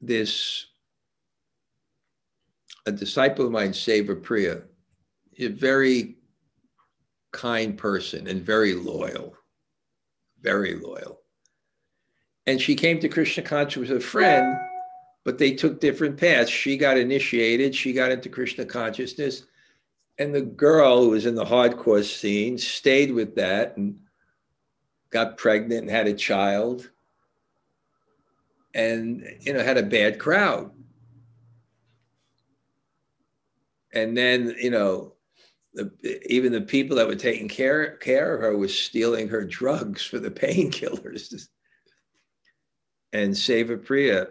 this a disciple of mine, Seva Priya, a very kind person and very loyal, very loyal. And she came to Krishna consciousness with a friend, but they took different paths. She got initiated, she got into Krishna consciousness. And the girl who was in the hardcore scene stayed with that and got pregnant and had a child and you know had a bad crowd and then you know the, even the people that were taking care care of her was stealing her drugs for the painkillers. And Seva Priya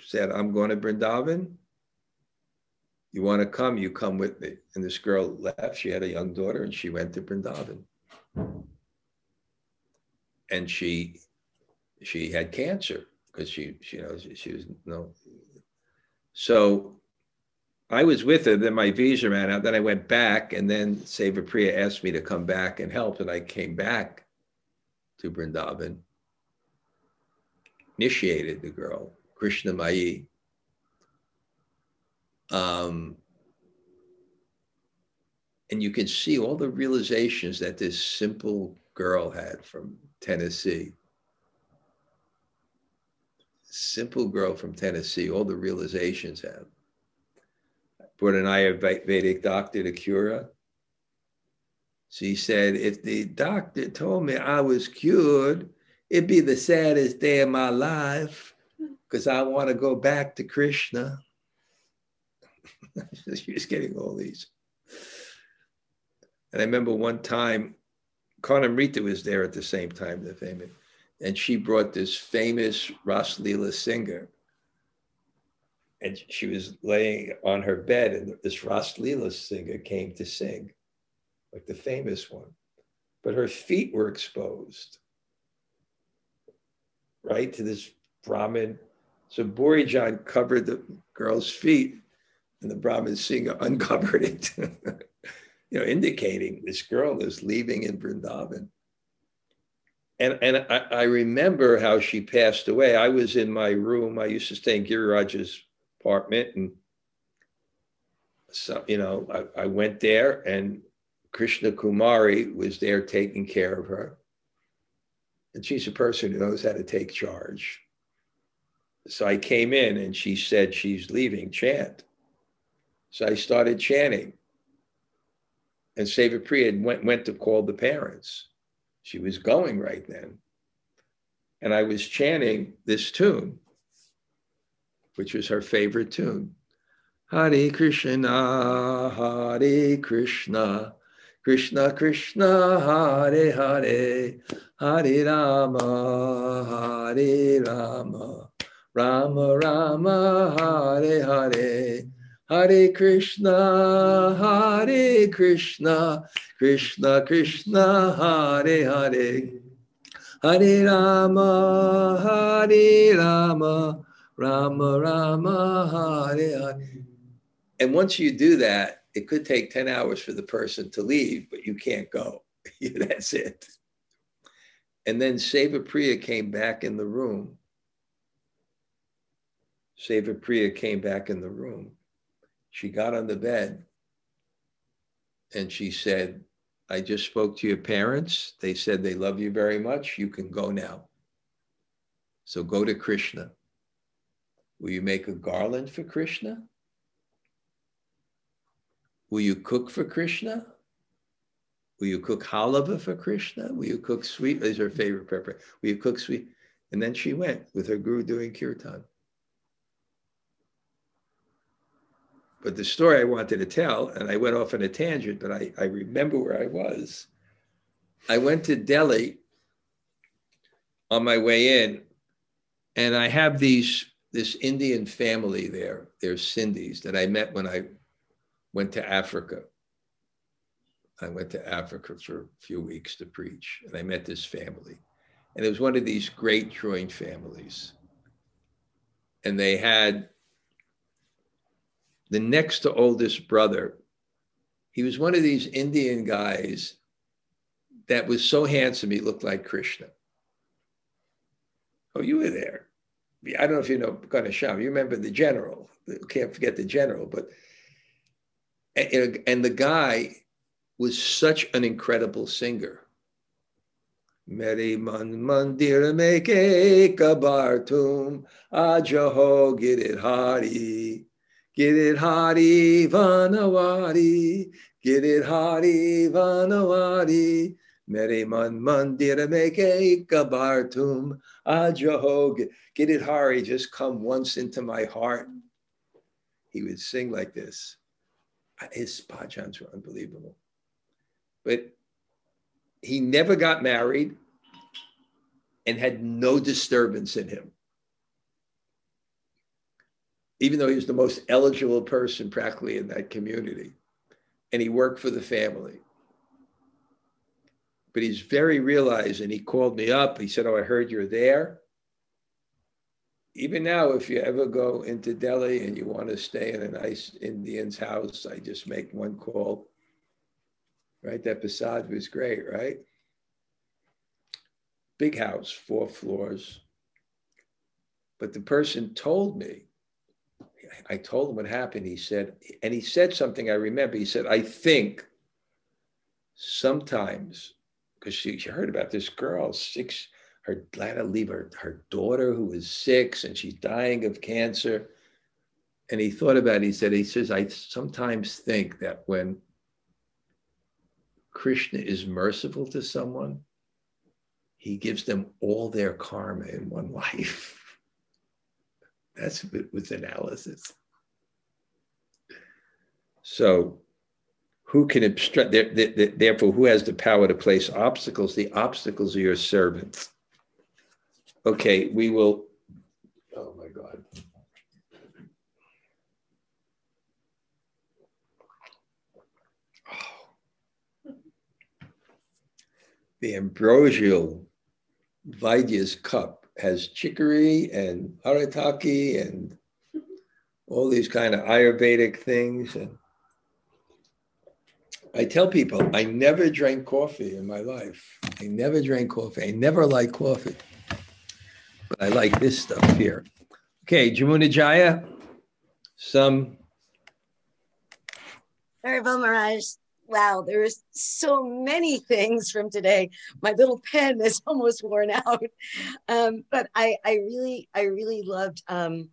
said I'm going to Brindavan you want to come? You come with me. And this girl left. She had a young daughter and she went to Brindavan and she she had cancer because she she knows she, she was no so I was with her, then my visa ran out. Then I went back, and then Seva Priya asked me to come back and help, and I came back to Brindavan, initiated the girl, Krishna Mai. Um, and you can see all the realizations that this simple girl had from Tennessee. Simple girl from Tennessee, all the realizations have brought an Ayurvedic doctor to cure her. She said, if the doctor told me I was cured, it'd be the saddest day of my life because I want to go back to Krishna. she was getting all these. And I remember one time, Karnamrita was there at the same time, the famous, and she brought this famous Ras Leela singer and she was laying on her bed, and this Ras Leela singer came to sing, like the famous one, but her feet were exposed, right to this Brahmin. So Bhurijan covered the girl's feet, and the Brahmin singer uncovered it, you know, indicating this girl is leaving in Vrindavan. And, and I, I remember how she passed away. I was in my room. I used to stay in Giriraj's apartment and so you know I, I went there and krishna kumari was there taking care of her. And she's a person who knows how to take charge. So i came in and she said she's leaving chant. So i started chanting. And Seva Priya went, went to call the parents. She was going right then. And i was chanting this tune which was her favorite tune. Hare Krishna, Hare Krishna, Krishna Krishna, Hare Hare, Hare Rama, Hare Rama, Rama Rama, Hare Hare. Hare Krishna, Hare Krishna, Krishna Krishna, Hare Hare. Hare Rama, Hare Rama, Rama Rama Hare Hare. And once you do that, it could take 10 hours for the person to leave, but you can't go. That's it. And then Seva Priya came back in the room. Seva Priya came back in the room. She got on the bed and she said, I just spoke to your parents. They said they love you very much. You can go now. So go to Krishna. Will you make a garland for Krishna? Will you cook for Krishna? Will you cook halava for Krishna? Will you cook sweet? Is her favorite preparation. Will you cook sweet? And then she went with her guru doing kirtan. But the story I wanted to tell, and I went off on a tangent, but I, I remember where I was. I went to Delhi on my way in, and I have these this Indian family there, they're Sindhis that I met when I went to Africa. I went to Africa for a few weeks to preach, and I met this family. And it was one of these great joint families. and they had the next to oldest brother. He was one of these Indian guys that was so handsome he looked like Krishna. Oh, you were there. I don't know if you know Ganesham. You remember the general. Can't forget the general, but and, and the guy was such an incredible singer. Meri man mandir meke kabartum ajaho it hari it hari vanawari it hari vanawari Meri man mandir meke kabartum ajaho get it hari just come once into my heart. He would sing like this. His bhajans were unbelievable but he never got married and had no disturbance in him. Even though he was the most eligible person practically in that community, and he worked for the family. But he's very realized, and he called me up. He said, Oh, I heard you're there. Even now, if you ever go into Delhi and you want to stay in a nice Indian's house, I just make one call right? That facade was great, right? Big house, four floors. But the person told me, I told him what happened. He said, and he said something I remember. He said, I think sometimes, because she, she heard about this girl, six, her had to leave her, her daughter who was six and she's dying of cancer. And he thought about it. He said, he says, I sometimes think that when Krishna is merciful to someone, he gives them all their karma in one life. That's with analysis. So, who can obstruct? Therefore, who has the power to place obstacles? The obstacles are your servants. Okay, we will. Oh my God. the ambrosial Vaidya's cup has chicory and arataki and all these kind of Ayurvedic things. And I tell people I never drank coffee in my life. I never drank coffee. I never liked coffee. But I like this stuff here. Okay, Jamuna Jaya, some.
Haribol Maharaj, wow, there's so many things from today. My little pen is almost worn out. Um, but I, I really, I really loved, um,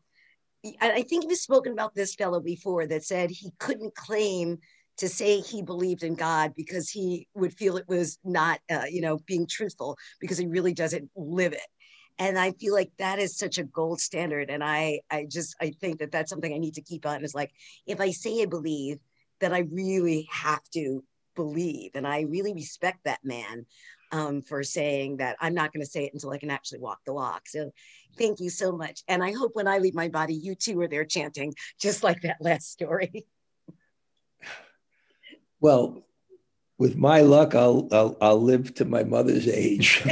I think we've spoken about this fellow before that said he couldn't claim to say he believed in God because he would feel it was not, uh, you know, being truthful because he really doesn't live it. And I feel like that is such a gold standard. And I, I just, I think that that's something I need to keep on. Is like, if I say I believe, that I really have to believe. And I really respect that man um, for saying that I'm not going to say it until I can actually walk the walk. So thank you so much. And I hope when I leave my body, you too are there chanting, just like that last story.
Well, with my luck, I'll, I'll, I'll live to my mother's age.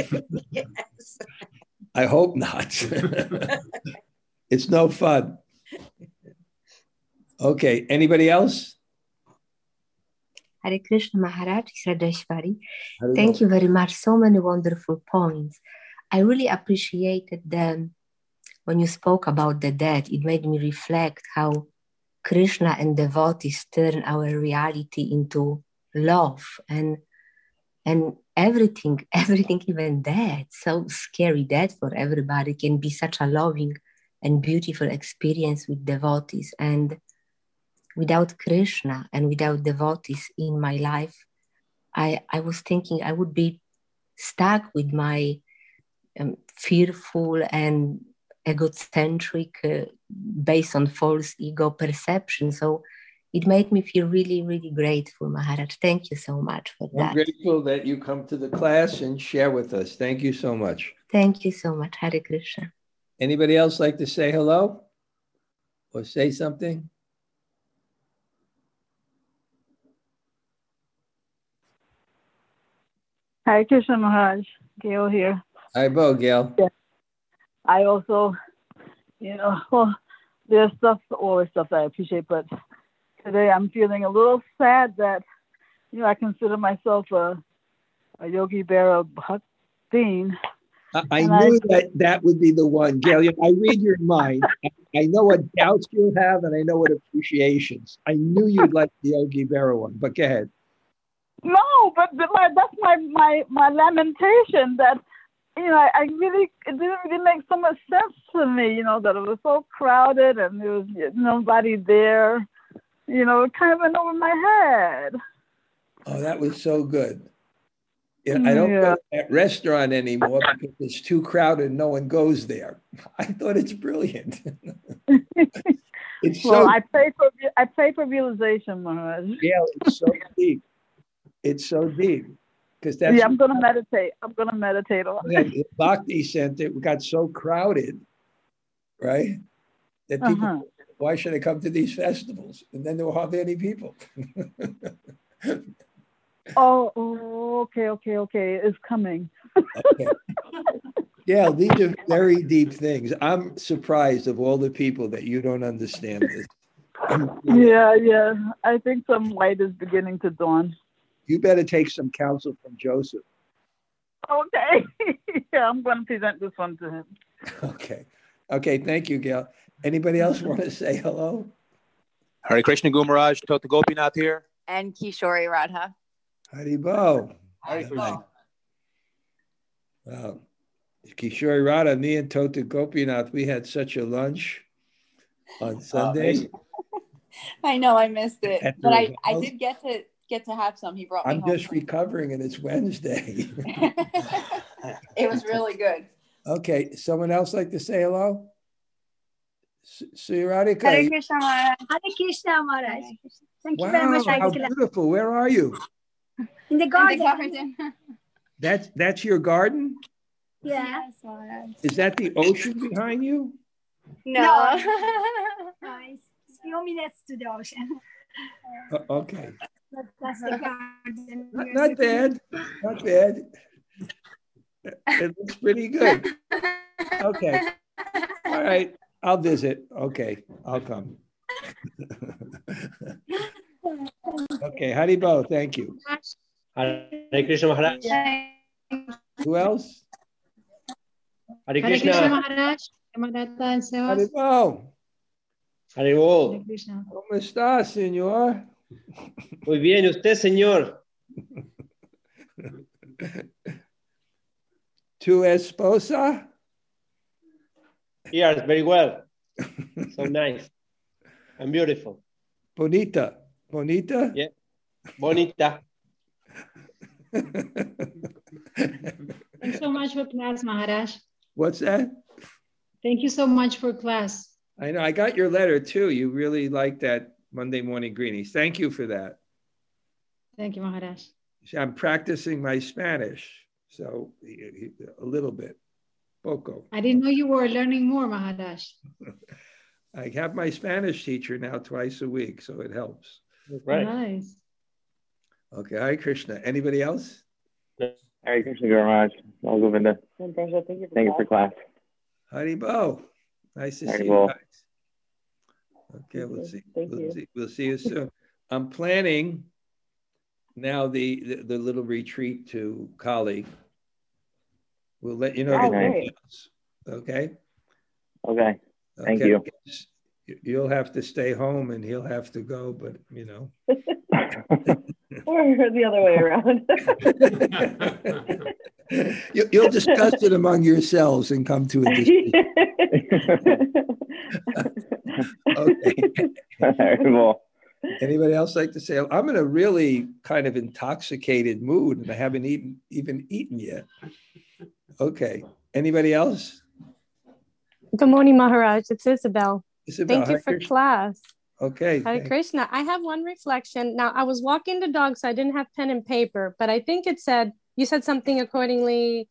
yes. I hope not. it's no fun. Okay. Anybody else?
Hare Krishna Maharaj, Sradeshwari. Thank you very much. So many wonderful points. I really appreciated them when you spoke about the dead. It made me reflect how Krishna and devotees turn our reality into love and and everything, everything, even death, so scary death for everybody can be such a loving and beautiful experience with devotees. And without Krishna and without devotees in my life, I, I was thinking I would be stuck with my um, fearful and egocentric, uh, based on false ego perception. So it made me feel really, really grateful, Maharaj. Thank you so much for that.
I'm grateful that you come to the class and share with us. Thank you so much.
Thank you so much, Hare Krishna.
Anybody else like to say hello or say something?
Hi, Krishna Maharaj. Gail here.
Hi, Bo, Gail. Yeah.
I also you know, well, there's stuff, always stuff that I appreciate, but today I'm feeling a little sad that, you know, I consider myself a, a Yogi Berra Bhaktin.
I, I knew I, that that would be the one, Gail. If I read your mind. I, I know what doubts you have, and I know what appreciations. I knew you'd like the Yogi Berra one, but go ahead.
No, but, but my, that's my, my my lamentation that you know, I, I really it didn't really make so much sense to me, you know, that it was so crowded and there was nobody there. You know, it kind of went over my head.
Oh, that was so good. Yeah, I don't yeah. go to that restaurant anymore because it's too crowded. and No one goes there. I thought it's brilliant.
it's well, so, I pray for I pray for realization, Maharaj.
Yeah, it's so deep. It's so deep because that's
yeah. I'm gonna meditate. I'm gonna meditate on
it. Bhakti Center got so crowded, right? That people, uh-huh. why should I come to these festivals? And then there were hardly any people.
oh, oh, okay, okay, okay. It's coming. okay.
Yeah, these are very deep things. I'm surprised of all the people that you don't understand this.
yeah, yeah. I think some light is beginning to dawn
you better take some counsel from Joseph.
Okay. yeah, I'm going to present this one to him.
Okay. Okay. Thank you, Gail. Anybody else want to say hello?
Hare Krishna Gumaraj, Tota Gopinath here.
And Kishori Radha.
Haribol. Haribol. Wow. Kishori Radha, me and Tota Gopinath, we had such a lunch on Sunday.
I know I missed it, but I, I did get to get to have some. He brought
me. I'm just recovering, and it's Wednesday.
it was really good.
Okay, someone else like to say hello?
Radhika. Hare Krishna Maharaj. Hare Krishna Maharaj. Thank wow, you very much.
How beautiful. Where are you?
In the garden. In the garden.
that's that's your garden?
Yeah.
Is that the ocean behind you?
No. no. no it's a few minutes to the ocean.
Uh, okay. Not, not bad. Not bad. It looks pretty good. Okay. All right. I'll visit. Okay. I'll come. okay. Haribol, thank you.
Hare Krishna Maharaj.
Who else?
Hare Krishna. Hare
Maharaj. Haribol.
Haribol. Hare Krishna.
¿Cómo está, señor?
Muy bien, usted, señor?
¿Tu esposa?
Yes, very well. So nice. And beautiful.
Bonita. Bonita?
Yeah. Bonita.
Thanks so much for class, Maharaj.
What's that?
Thank you so much for class.
I know. I got your letter too. You really like that Monday morning greetings. Thank you for that.
Thank you, Maharaj.
I'm practicing my Spanish, so a little bit, poco.
I didn't know you were learning more, Maharaj.
I have my Spanish teacher now twice a week, so it helps.
Right.
Nice.
Okay, Hi Krishna. Anybody else?
Hare Krishna Maharaj. All Govinda. Thank you for, Thank you for class.
Bo. Nice to see you guys. Okay, we'll see. Thank we'll you. see. We'll see you soon. I'm planning now the, the, the little retreat to Kali. We'll let you know.
Oh, the
Okay.
Okay. Thank okay. you.
You'll have to stay home and he'll have to go, but you know.
or the other way around.
You'll discuss it among yourselves and come to a decision. okay.
well,
Anybody else like to say? I'm in a really kind of intoxicated mood and I haven't eaten even eaten yet. Okay. Anybody else?
Good morning, Maharaj. It's Isabel.
Isabel
Thank you for class.
Okay.
Hare Krishna. I have one reflection. Now, I was walking the dog, so I didn't have pen and paper, but I think it said, you said something accordingly,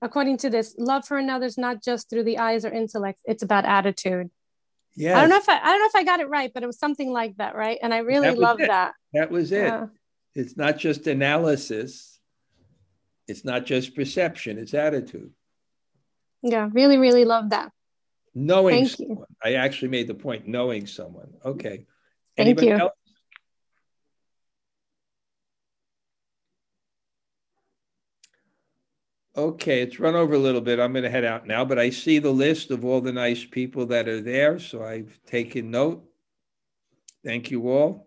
according to this love for another is not just through the eyes or intellect, it's about attitude.
Yeah.
I don't know if I, I don't know if I got it right, but it was something like that, right? And I really love that.
That was it. Yeah. It's not just analysis. It's not just perception, it's attitude.
Yeah, really, really love that.
Knowing
Thank you.
someone. I actually made the point knowing someone. Okay.
Thank
Anybody
you.
else? Okay, it's run over a little bit. I'm going to head out now, but I see the list of all the nice people that are there, so I've taken note. Thank you all.